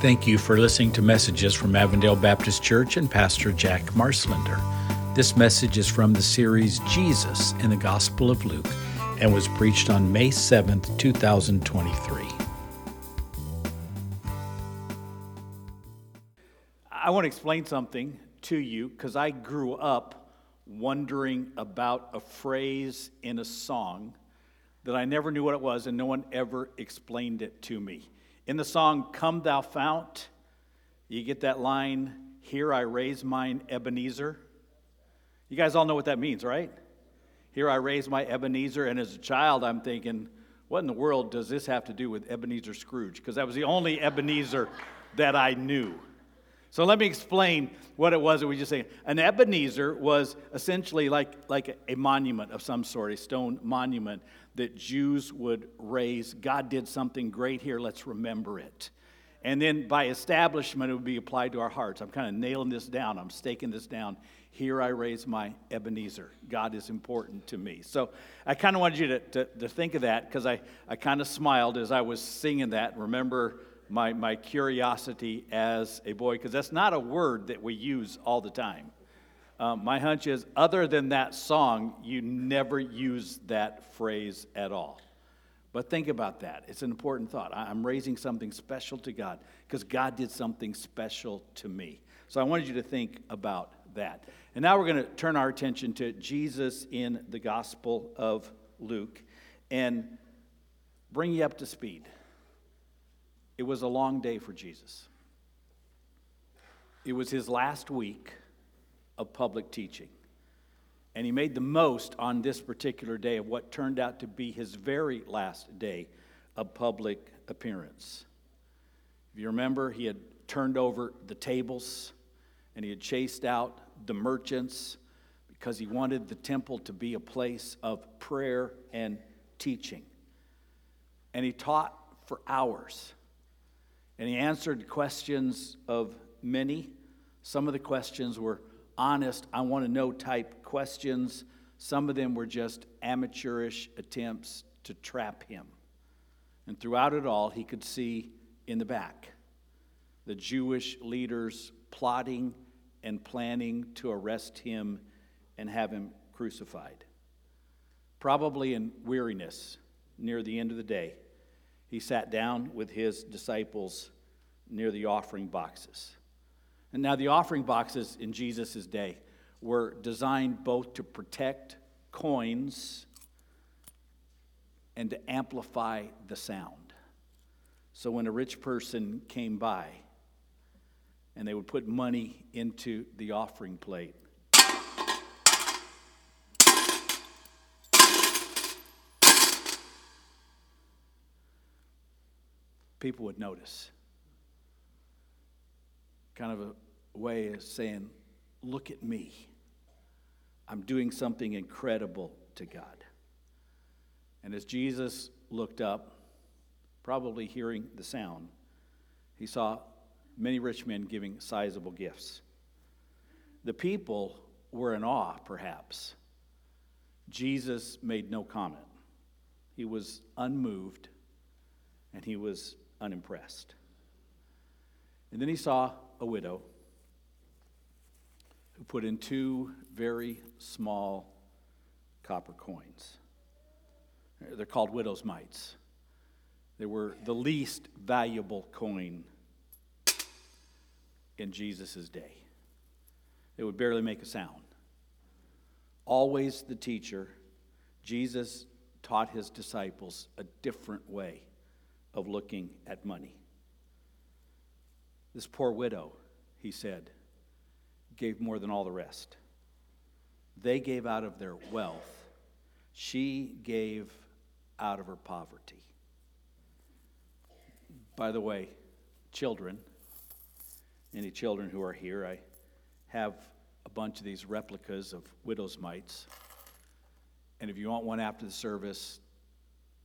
Thank you for listening to messages from Avondale Baptist Church and Pastor Jack Marslender. This message is from the series Jesus in the Gospel of Luke and was preached on May 7th, 2023. I want to explain something to you because I grew up wondering about a phrase in a song that I never knew what it was and no one ever explained it to me. In the song, Come Thou Fount, you get that line, Here I raise mine Ebenezer. You guys all know what that means, right? Here I raise my Ebenezer. And as a child, I'm thinking, what in the world does this have to do with Ebenezer Scrooge? Because that was the only Ebenezer that I knew. So let me explain what it was that we just say. An Ebenezer was essentially like, like a monument of some sort, a stone monument that Jews would raise. God did something great here, let's remember it. And then by establishment, it would be applied to our hearts. I'm kind of nailing this down, I'm staking this down. Here I raise my Ebenezer. God is important to me. So I kind of wanted you to, to, to think of that because I, I kind of smiled as I was singing that. Remember my, my curiosity as a boy, because that's not a word that we use all the time. Um, my hunch is, other than that song, you never use that phrase at all. But think about that. It's an important thought. I'm raising something special to God because God did something special to me. So I wanted you to think about that. And now we're going to turn our attention to Jesus in the Gospel of Luke and bring you up to speed. It was a long day for Jesus. It was his last week of public teaching. And he made the most on this particular day of what turned out to be his very last day of public appearance. If you remember, he had turned over the tables and he had chased out the merchants because he wanted the temple to be a place of prayer and teaching. And he taught for hours. And he answered questions of many. Some of the questions were honest, I want to know type questions. Some of them were just amateurish attempts to trap him. And throughout it all, he could see in the back the Jewish leaders plotting and planning to arrest him and have him crucified. Probably in weariness near the end of the day, he sat down with his disciples near the offering boxes. And now, the offering boxes in Jesus' day were designed both to protect coins and to amplify the sound. So, when a rich person came by and they would put money into the offering plate, people would notice. Kind of a way of saying, Look at me. I'm doing something incredible to God. And as Jesus looked up, probably hearing the sound, he saw many rich men giving sizable gifts. The people were in awe, perhaps. Jesus made no comment. He was unmoved and he was unimpressed. And then he saw a widow who put in two very small copper coins. They're called widow's mites. They were the least valuable coin in Jesus' day. They would barely make a sound. Always the teacher, Jesus taught his disciples a different way of looking at money. This poor widow, he said, gave more than all the rest. They gave out of their wealth, she gave out of her poverty. By the way, children, any children who are here, I have a bunch of these replicas of widow's mites. And if you want one after the service,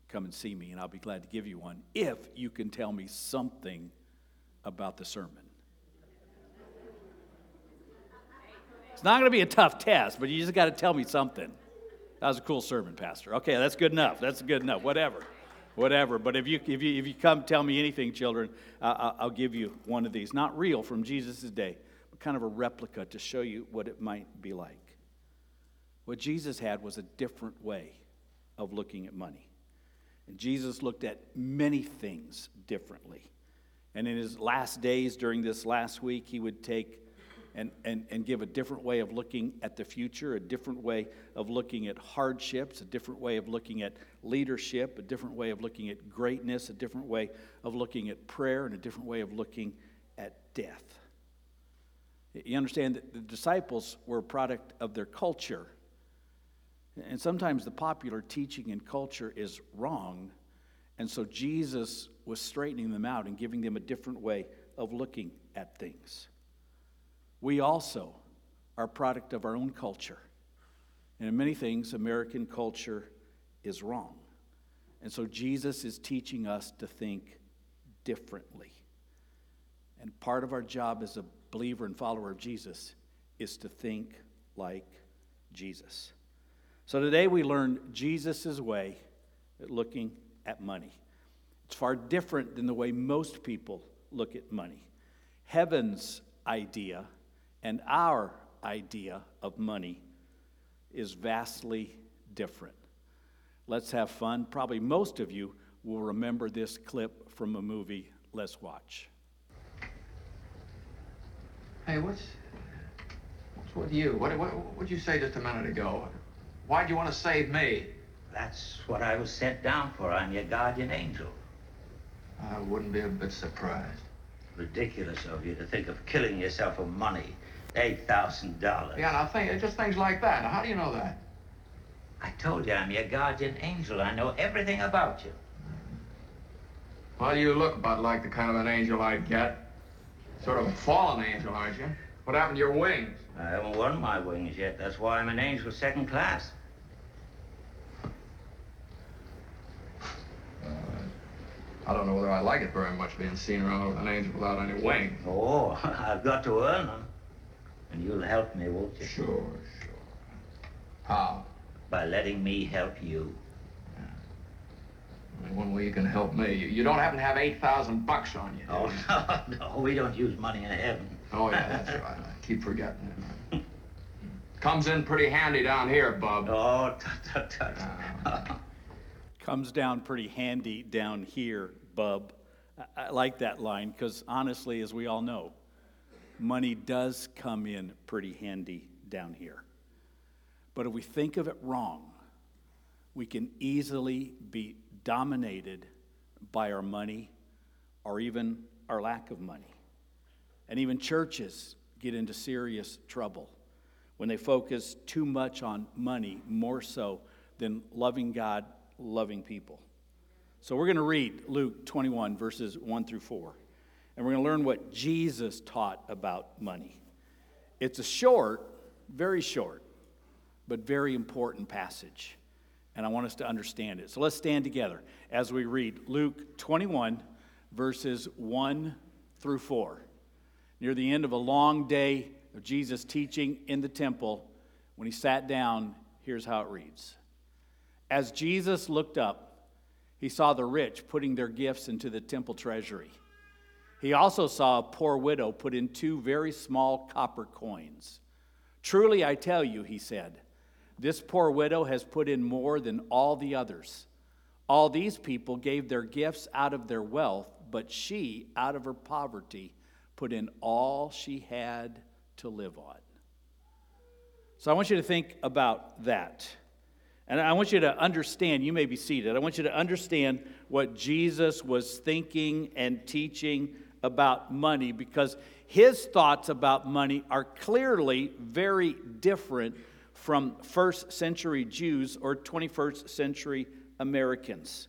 come and see me, and I'll be glad to give you one if you can tell me something about the sermon. It's not going to be a tough test, but you just got to tell me something. That was a cool sermon, Pastor. Okay, that's good enough. That's good enough. Whatever. whatever. But if you, if you, if you come tell me anything, children, uh, I'll give you one of these. Not real from Jesus' day, but kind of a replica to show you what it might be like. What Jesus had was a different way of looking at money. Jesus looked at many things differently. And in his last days during this last week, he would take and, and, and give a different way of looking at the future, a different way of looking at hardships, a different way of looking at leadership, a different way of looking at greatness, a different way of looking at prayer, and a different way of looking at death. You understand that the disciples were a product of their culture. And sometimes the popular teaching and culture is wrong. And so Jesus was straightening them out and giving them a different way of looking at things. We also are product of our own culture. And in many things, American culture is wrong. And so Jesus is teaching us to think differently. And part of our job as a believer and follower of Jesus is to think like Jesus. So today we learned Jesus' way at looking at money. It's far different than the way most people look at money. Heaven's idea and our idea of money is vastly different. Let's have fun. Probably most of you will remember this clip from a movie. Let's watch. Hey, what's what's with you? What what what'd you say just a minute ago? Why'd you want to save me? That's what I was sent down for. I'm your guardian angel. I wouldn't be a bit surprised. Ridiculous of you to think of killing yourself for money. Eight thousand dollars. Yeah, now think just things like that. Now, how do you know that? I told you I'm your guardian angel. I know everything about you. Well, you look about like the kind of an angel I'd get. Sort of a fallen angel, aren't you? What happened to your wings? I haven't won my wings yet. That's why I'm an angel second class. I don't know whether I like it very much being seen around with an angel without any wings. Oh, I've got to earn them. And you'll help me, won't you? Sure, sure. How? By letting me help you. Only one way you can help me. You, you don't happen to have 8,000 bucks on you. do Oh, you? no, no, we don't use money in heaven. Oh, yeah, that's right. I keep forgetting it. Comes in pretty handy down here, bub. Oh, tut, tut, tut. Uh, Comes down pretty handy down here, bub. I, I like that line because honestly, as we all know, money does come in pretty handy down here. But if we think of it wrong, we can easily be dominated by our money or even our lack of money. And even churches get into serious trouble when they focus too much on money, more so than loving God, loving people. So we're going to read Luke 21, verses 1 through 4 and we're going to learn what Jesus taught about money. It's a short, very short, but very important passage, and I want us to understand it. So let's stand together as we read Luke 21, verses 1 through 4. Near the end of a long day of Jesus teaching in the temple, when he sat down, here's how it reads As Jesus looked up, he saw the rich putting their gifts into the temple treasury. He also saw a poor widow put in two very small copper coins. Truly, I tell you, he said, this poor widow has put in more than all the others. All these people gave their gifts out of their wealth, but she, out of her poverty, put in all she had to live on. So I want you to think about that. And I want you to understand, you may be seated. I want you to understand what Jesus was thinking and teaching about money because his thoughts about money are clearly very different from first century Jews or 21st century Americans.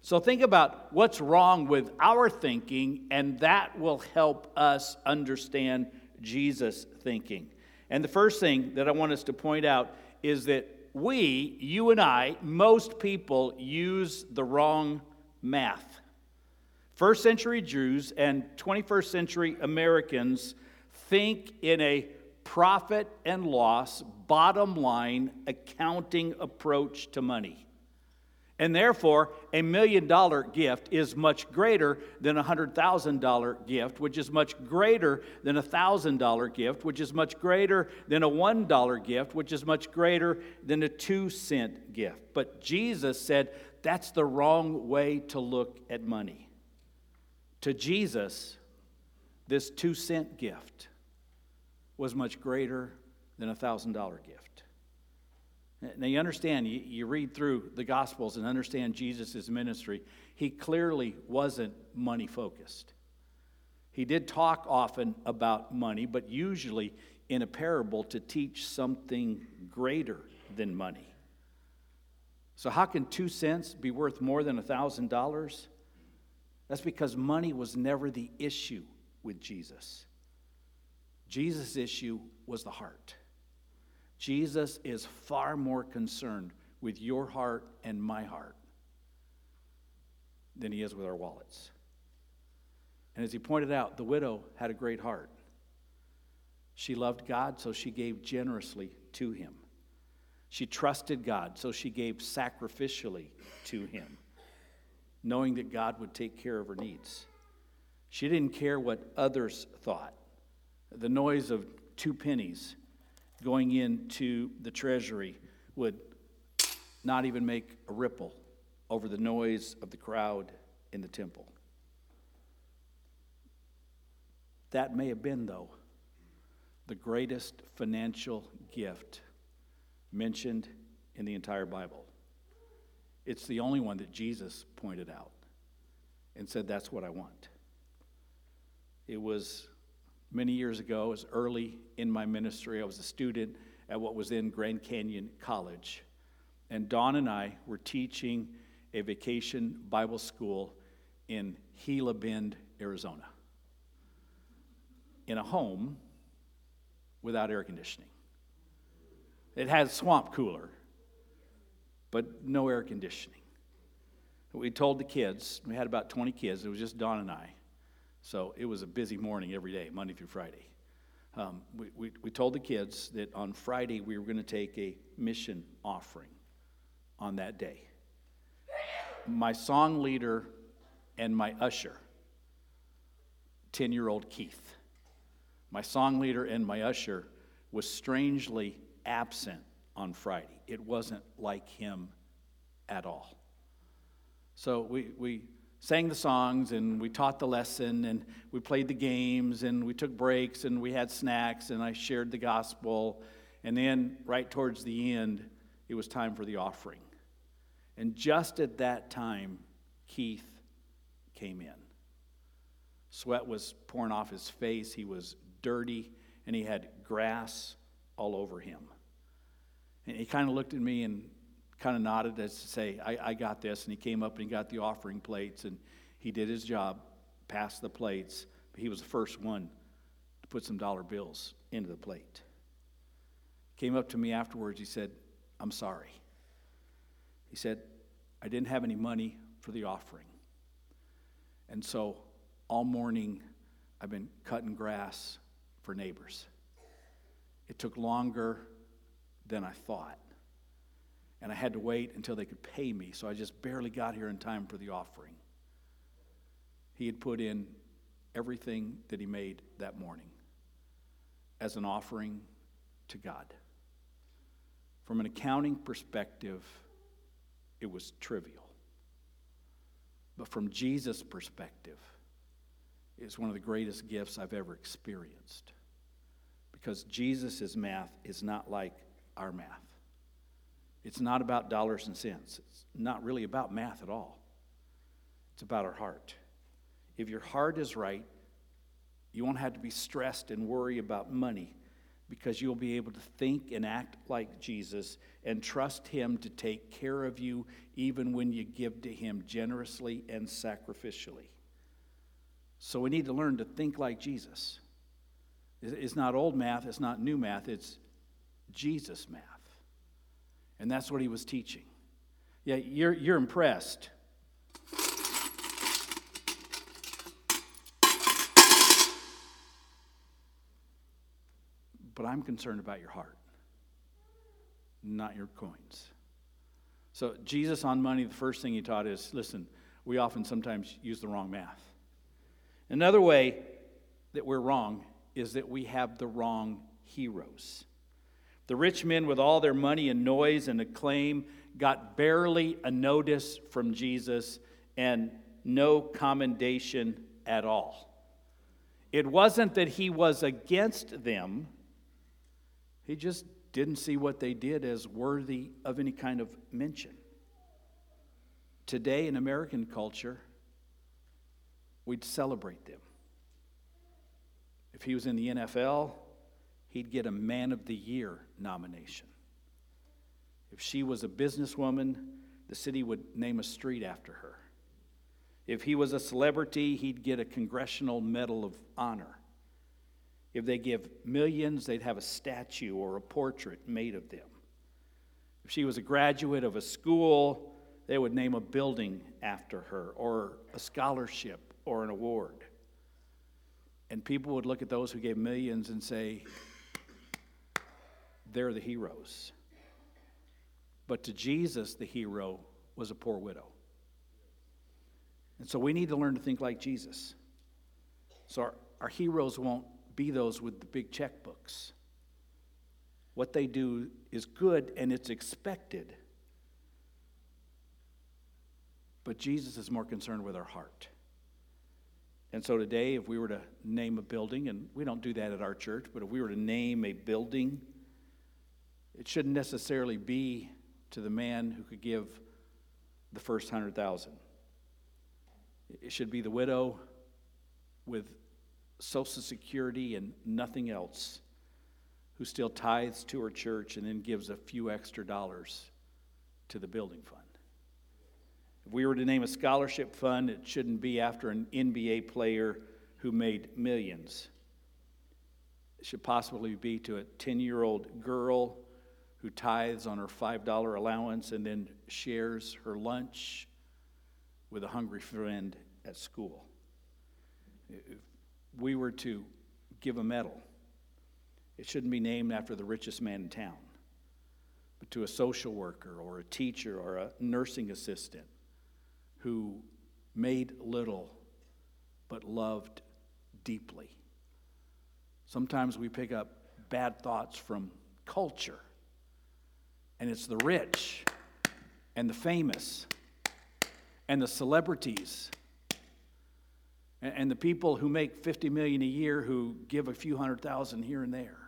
So think about what's wrong with our thinking, and that will help us understand Jesus' thinking. And the first thing that I want us to point out is that we, you and I, most people use the wrong math. First century Jews and 21st century Americans think in a profit and loss, bottom line accounting approach to money. And therefore, a million dollar gift is much greater than a hundred thousand dollar gift, which is much greater than a thousand dollar gift, which is much greater than a one dollar gift, which is much greater than a two cent gift. But Jesus said that's the wrong way to look at money. To Jesus, this two cent gift was much greater than a thousand dollar gift. Now, you understand, you, you read through the Gospels and understand Jesus' ministry. He clearly wasn't money focused. He did talk often about money, but usually in a parable to teach something greater than money. So, how can two cents be worth more than a thousand dollars? That's because money was never the issue with Jesus. Jesus' issue was the heart. Jesus is far more concerned with your heart and my heart than he is with our wallets. And as he pointed out, the widow had a great heart. She loved God, so she gave generously to him. She trusted God, so she gave sacrificially to him, knowing that God would take care of her needs. She didn't care what others thought. The noise of two pennies going into the treasury would not even make a ripple over the noise of the crowd in the temple. That may have been, though, the greatest financial gift mentioned in the entire Bible. It's the only one that Jesus pointed out and said, That's what I want. It was many years ago, was early in my ministry. I was a student at what was then Grand Canyon College. And Don and I were teaching a vacation Bible school in Gila Bend, Arizona, in a home without air conditioning. It had a swamp cooler, but no air conditioning. We told the kids, we had about 20 kids, it was just Don and I. So it was a busy morning every day, Monday through Friday. Um, we, we, we told the kids that on Friday we were going to take a mission offering on that day. My song leader and my usher, 10 year old Keith, my song leader and my usher was strangely absent on Friday. It wasn't like him at all. So we, we sang the songs and we taught the lesson and we played the games and we took breaks and we had snacks and I shared the gospel. And then, right towards the end, it was time for the offering. And just at that time, Keith came in. Sweat was pouring off his face, he was dirty, and he had grass all over him. And he kind of looked at me and kind of nodded as to say, I, I got this. And he came up and he got the offering plates and he did his job, passed the plates. He was the first one to put some dollar bills into the plate. Came up to me afterwards. He said, I'm sorry. He said, I didn't have any money for the offering. And so all morning I've been cutting grass for neighbors. It took longer than I thought and I had to wait until they could pay me, so I just barely got here in time for the offering. He had put in everything that he made that morning as an offering to God. From an accounting perspective, it was trivial. But from Jesus' perspective, it's one of the greatest gifts I've ever experienced. Because Jesus' math is not like our math. It's not about dollars and cents. It's not really about math at all. It's about our heart. If your heart is right, you won't have to be stressed and worry about money because you'll be able to think and act like Jesus and trust Him to take care of you even when you give to Him generously and sacrificially. So we need to learn to think like Jesus. It's not old math, it's not new math, it's Jesus math. And that's what he was teaching. Yeah, you're, you're impressed. But I'm concerned about your heart, not your coins. So, Jesus on money, the first thing he taught is listen, we often sometimes use the wrong math. Another way that we're wrong is that we have the wrong heroes. The rich men, with all their money and noise and acclaim, got barely a notice from Jesus and no commendation at all. It wasn't that he was against them, he just didn't see what they did as worthy of any kind of mention. Today in American culture, we'd celebrate them. If he was in the NFL, he'd get a Man of the Year nomination. If she was a businesswoman, the city would name a street after her. If he was a celebrity, he'd get a Congressional Medal of Honor. If they give millions, they'd have a statue or a portrait made of them. If she was a graduate of a school, they would name a building after her, or a scholarship, or an award. And people would look at those who gave millions and say, they're the heroes. But to Jesus, the hero was a poor widow. And so we need to learn to think like Jesus. So our, our heroes won't be those with the big checkbooks. What they do is good and it's expected. But Jesus is more concerned with our heart. And so today, if we were to name a building, and we don't do that at our church, but if we were to name a building, it shouldn't necessarily be to the man who could give the first hundred thousand. It should be the widow with Social Security and nothing else who still tithes to her church and then gives a few extra dollars to the building fund. If we were to name a scholarship fund, it shouldn't be after an NBA player who made millions. It should possibly be to a 10 year old girl who tithes on her $5 allowance and then shares her lunch with a hungry friend at school. If we were to give a medal, it shouldn't be named after the richest man in town, but to a social worker or a teacher or a nursing assistant who made little but loved deeply. Sometimes we pick up bad thoughts from culture, and it's the rich and the famous and the celebrities and the people who make 50 million a year who give a few hundred thousand here and there.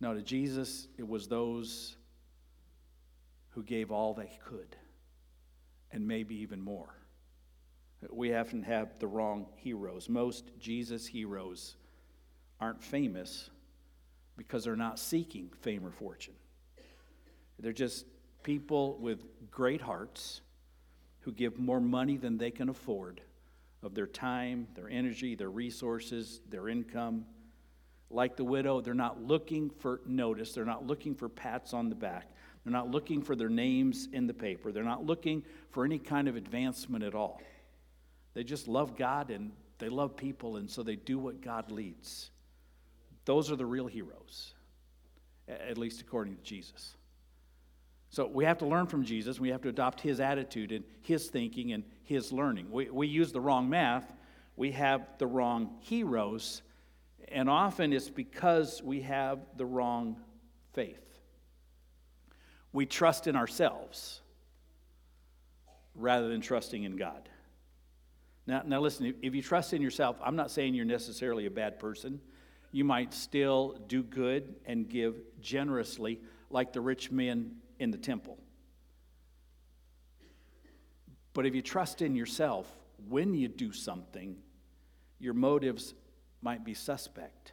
No, to Jesus, it was those who gave all they could and maybe even more. We often have the wrong heroes. Most Jesus heroes aren't famous because they're not seeking fame or fortune. They're just people with great hearts who give more money than they can afford of their time, their energy, their resources, their income. Like the widow, they're not looking for notice, they're not looking for pats on the back. They're not looking for their names in the paper. They're not looking for any kind of advancement at all. They just love God and they love people, and so they do what God leads. Those are the real heroes, at least according to Jesus. So we have to learn from Jesus. We have to adopt his attitude and his thinking and his learning. We, we use the wrong math, we have the wrong heroes, and often it's because we have the wrong faith we trust in ourselves rather than trusting in God. Now, now listen, if you trust in yourself, I'm not saying you're necessarily a bad person. You might still do good and give generously, like the rich men in the temple. But if you trust in yourself, when you do something, your motives might be suspect.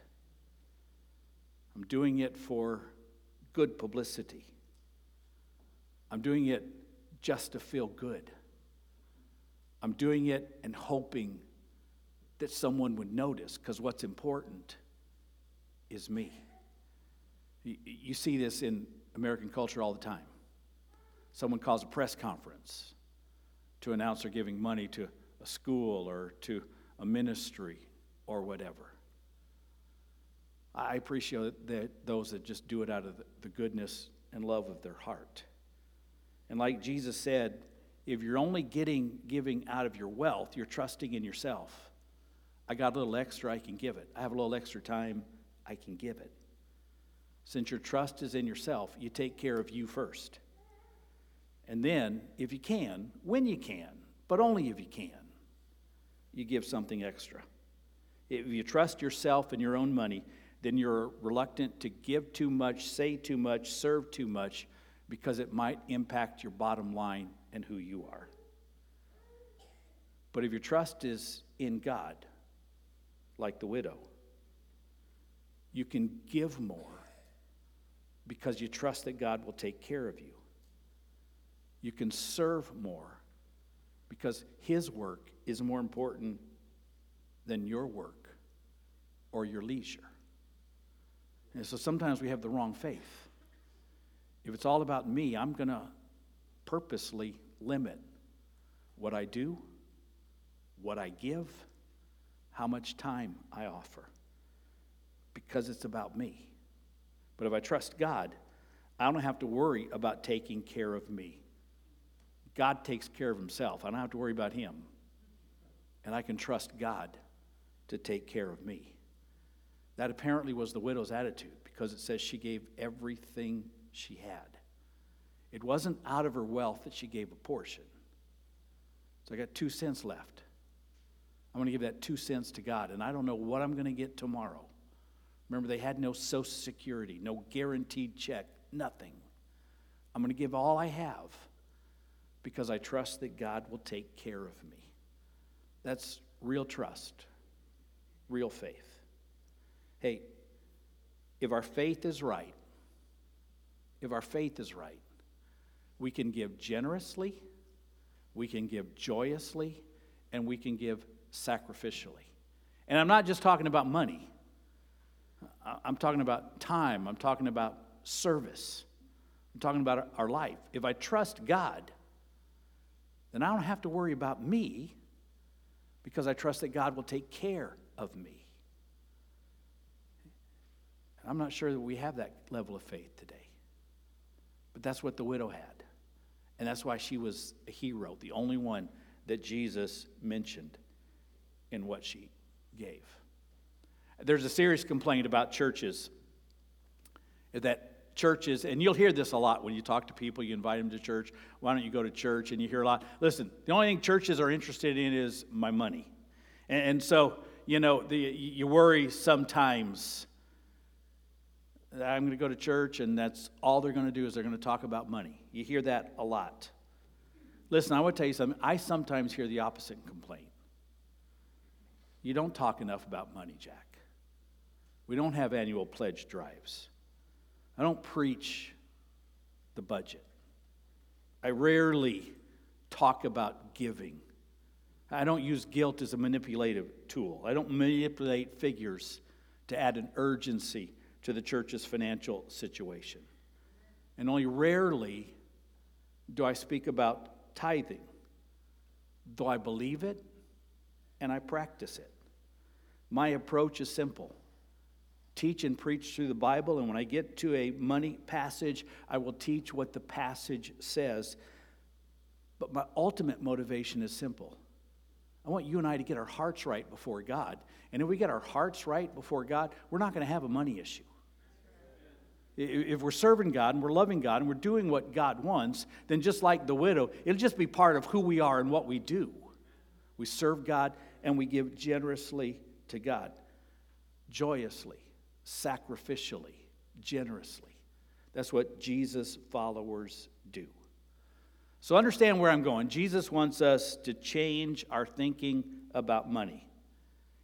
I'm doing it for good publicity. I'm doing it just to feel good. I'm doing it and hoping that someone would notice because what's important is me. You see this in American culture all the time. Someone calls a press conference to announce they're giving money to a school or to a ministry or whatever. I appreciate that those that just do it out of the goodness and love of their heart. And like Jesus said, if you're only getting giving out of your wealth, you're trusting in yourself. I got a little extra, I can give it. I have a little extra time, I can give it. Since your trust is in yourself, you take care of you first. And then, if you can, when you can, but only if you can, you give something extra. If you trust yourself and your own money, then you're reluctant to give too much, say too much, serve too much, because it might impact your bottom line and who you are. But if your trust is in God, like the widow, you can give more because you trust that God will take care of you. You can serve more because His work is more important than your work or your leisure. And so sometimes we have the wrong faith. If it's all about me, I'm going to purposely limit what I do, what I give, how much time I offer, because it's about me. But if I trust God, I don't have to worry about taking care of me. God takes care of himself. I don't have to worry about him. And I can trust God to take care of me. That apparently was the widow's attitude because it says she gave everything she had. It wasn't out of her wealth that she gave a portion. So I got two cents left. I'm going to give that two cents to God, and I don't know what I'm going to get tomorrow. Remember, they had no Social Security, no guaranteed check, nothing. I'm going to give all I have because I trust that God will take care of me. That's real trust, real faith. Hey, if our faith is right, if our faith is right, we can give generously, we can give joyously, and we can give sacrificially. And I'm not just talking about money, I'm talking about time, I'm talking about service, I'm talking about our life. If I trust God, then I don't have to worry about me because I trust that God will take care of me. I'm not sure that we have that level of faith today. But that's what the widow had. And that's why she was a hero, the only one that Jesus mentioned in what she gave. There's a serious complaint about churches that churches, and you'll hear this a lot when you talk to people, you invite them to church. Why don't you go to church? And you hear a lot. Listen, the only thing churches are interested in is my money. And, and so, you know, the, you worry sometimes I'm going to go to church and that's all they're going to do is they're going to talk about money. You hear that a lot. Listen, I want to tell you something. I sometimes hear the opposite complaint. You don't talk enough about money, Jack. We don't have annual pledge drives. I don't preach the budget. I rarely talk about giving. I don't use guilt as a manipulative tool. I don't manipulate figures to add an urgency to the church's financial situation. And only rarely do I speak about tithing, though I believe it and I practice it. My approach is simple teach and preach through the Bible, and when I get to a money passage, I will teach what the passage says. But my ultimate motivation is simple. I want you and I to get our hearts right before God. And if we get our hearts right before God, we're not going to have a money issue. If we're serving God and we're loving God and we're doing what God wants, then just like the widow, it'll just be part of who we are and what we do. We serve God and we give generously to God, joyously, sacrificially, generously. That's what Jesus' followers do. So understand where I'm going. Jesus wants us to change our thinking about money.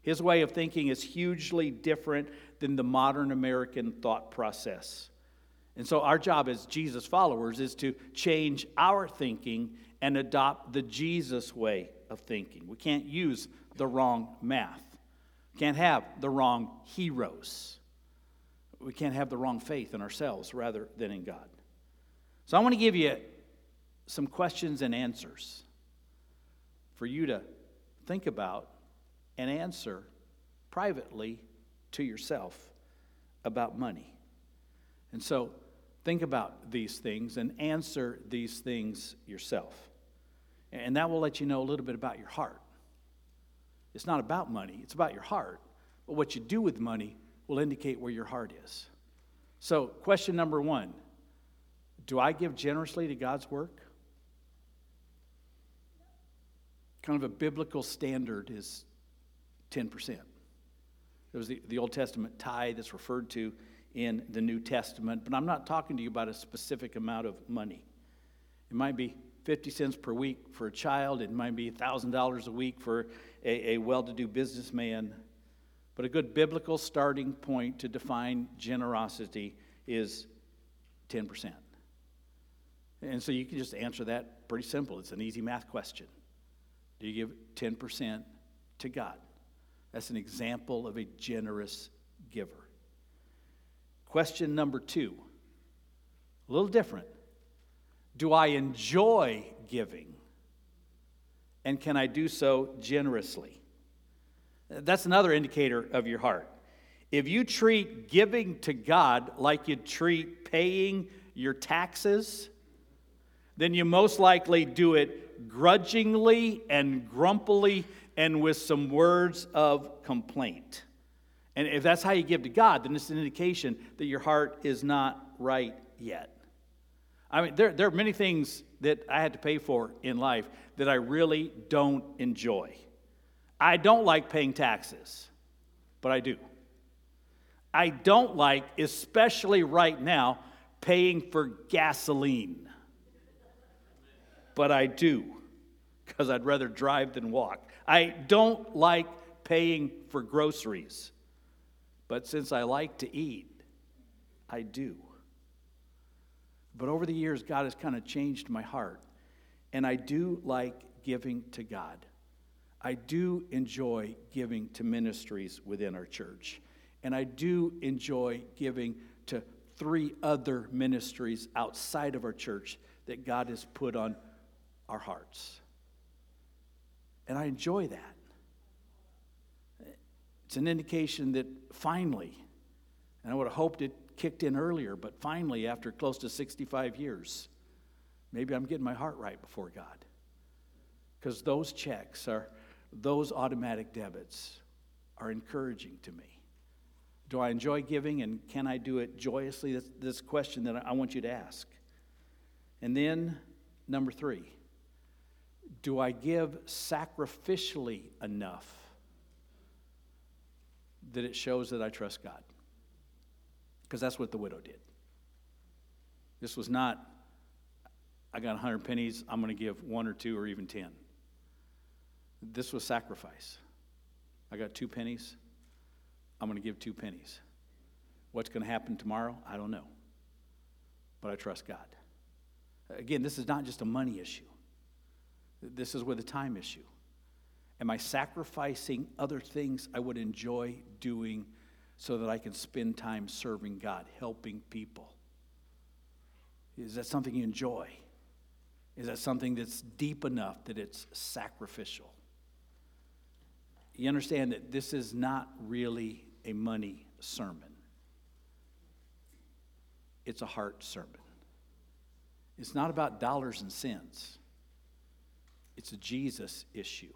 His way of thinking is hugely different than the modern American thought process. And so, our job as Jesus followers is to change our thinking and adopt the Jesus way of thinking. We can't use the wrong math, can't have the wrong heroes, we can't have the wrong faith in ourselves rather than in God. So, I want to give you some questions and answers for you to think about and answer privately to yourself about money. And so, Think about these things and answer these things yourself. And that will let you know a little bit about your heart. It's not about money, it's about your heart. But what you do with money will indicate where your heart is. So, question number one Do I give generously to God's work? Kind of a biblical standard is 10%. There was the, the Old Testament tithe that's referred to in the New Testament, but I'm not talking to you about a specific amount of money. It might be 50 cents per week for a child, it might be $1,000 a week for a, a well to do businessman. But a good biblical starting point to define generosity is 10%. And so you can just answer that pretty simple. It's an easy math question. Do you give 10% to God? That's an example of a generous giver. Question number two, a little different. Do I enjoy giving? And can I do so generously? That's another indicator of your heart. If you treat giving to God like you treat paying your taxes, then you most likely do it grudgingly and grumpily and with some words of complaint. And if that's how you give to God, then it's an indication that your heart is not right yet. I mean, there, there are many things that I had to pay for in life that I really don't enjoy. I don't like paying taxes, but I do. I don't like, especially right now, paying for gasoline, but I do because I'd rather drive than walk. I don't like paying for groceries. But since I like to eat, I do. But over the years, God has kind of changed my heart. And I do like giving to God. I do enjoy giving to ministries within our church. And I do enjoy giving to three other ministries outside of our church that God has put on our hearts. And I enjoy that. It's an indication that finally, and I would have hoped it kicked in earlier, but finally, after close to 65 years, maybe I'm getting my heart right before God. Because those checks are, those automatic debits are encouraging to me. Do I enjoy giving and can I do it joyously? That's this question that I want you to ask. And then, number three, do I give sacrificially enough that it shows that I trust God. Because that's what the widow did. This was not, I got 100 pennies, I'm going to give one or two or even 10. This was sacrifice. I got two pennies, I'm going to give two pennies. What's going to happen tomorrow? I don't know. But I trust God. Again, this is not just a money issue, this is with a time issue. Am I sacrificing other things I would enjoy doing so that I can spend time serving God, helping people? Is that something you enjoy? Is that something that's deep enough that it's sacrificial? You understand that this is not really a money sermon, it's a heart sermon. It's not about dollars and cents, it's a Jesus issue.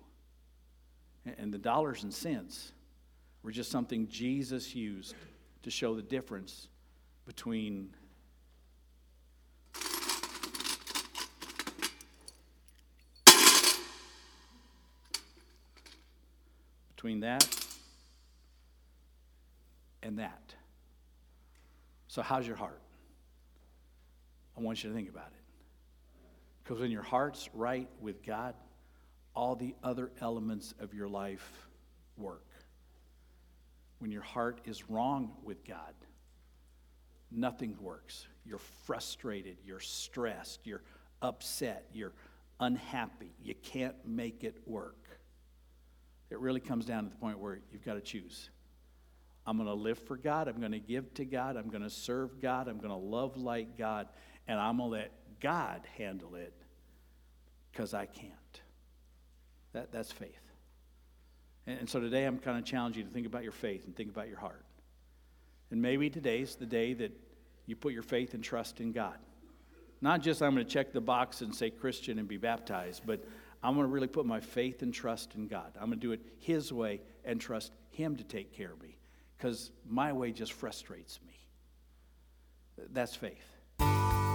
And the dollars and cents were just something Jesus used to show the difference between between that and that. So, how's your heart? I want you to think about it. Because when your heart's right with God, all the other elements of your life work. When your heart is wrong with God, nothing works. You're frustrated, you're stressed, you're upset, you're unhappy. You can't make it work. It really comes down to the point where you've got to choose. I'm going to live for God. I'm going to give to God. I'm going to serve God. I'm going to love like God. And I'm going to let God handle it because I can't. That, that's faith. And, and so today I'm kind of challenging you to think about your faith and think about your heart. And maybe today's the day that you put your faith and trust in God. Not just I'm going to check the box and say Christian and be baptized, but I'm going to really put my faith and trust in God. I'm going to do it His way and trust Him to take care of me because my way just frustrates me. That's faith.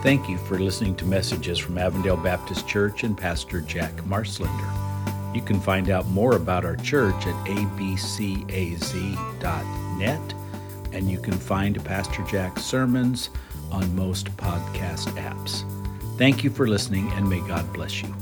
Thank you for listening to messages from Avondale Baptist Church and Pastor Jack Marslender. You can find out more about our church at abcaz.net, and you can find Pastor Jack's sermons on most podcast apps. Thank you for listening, and may God bless you.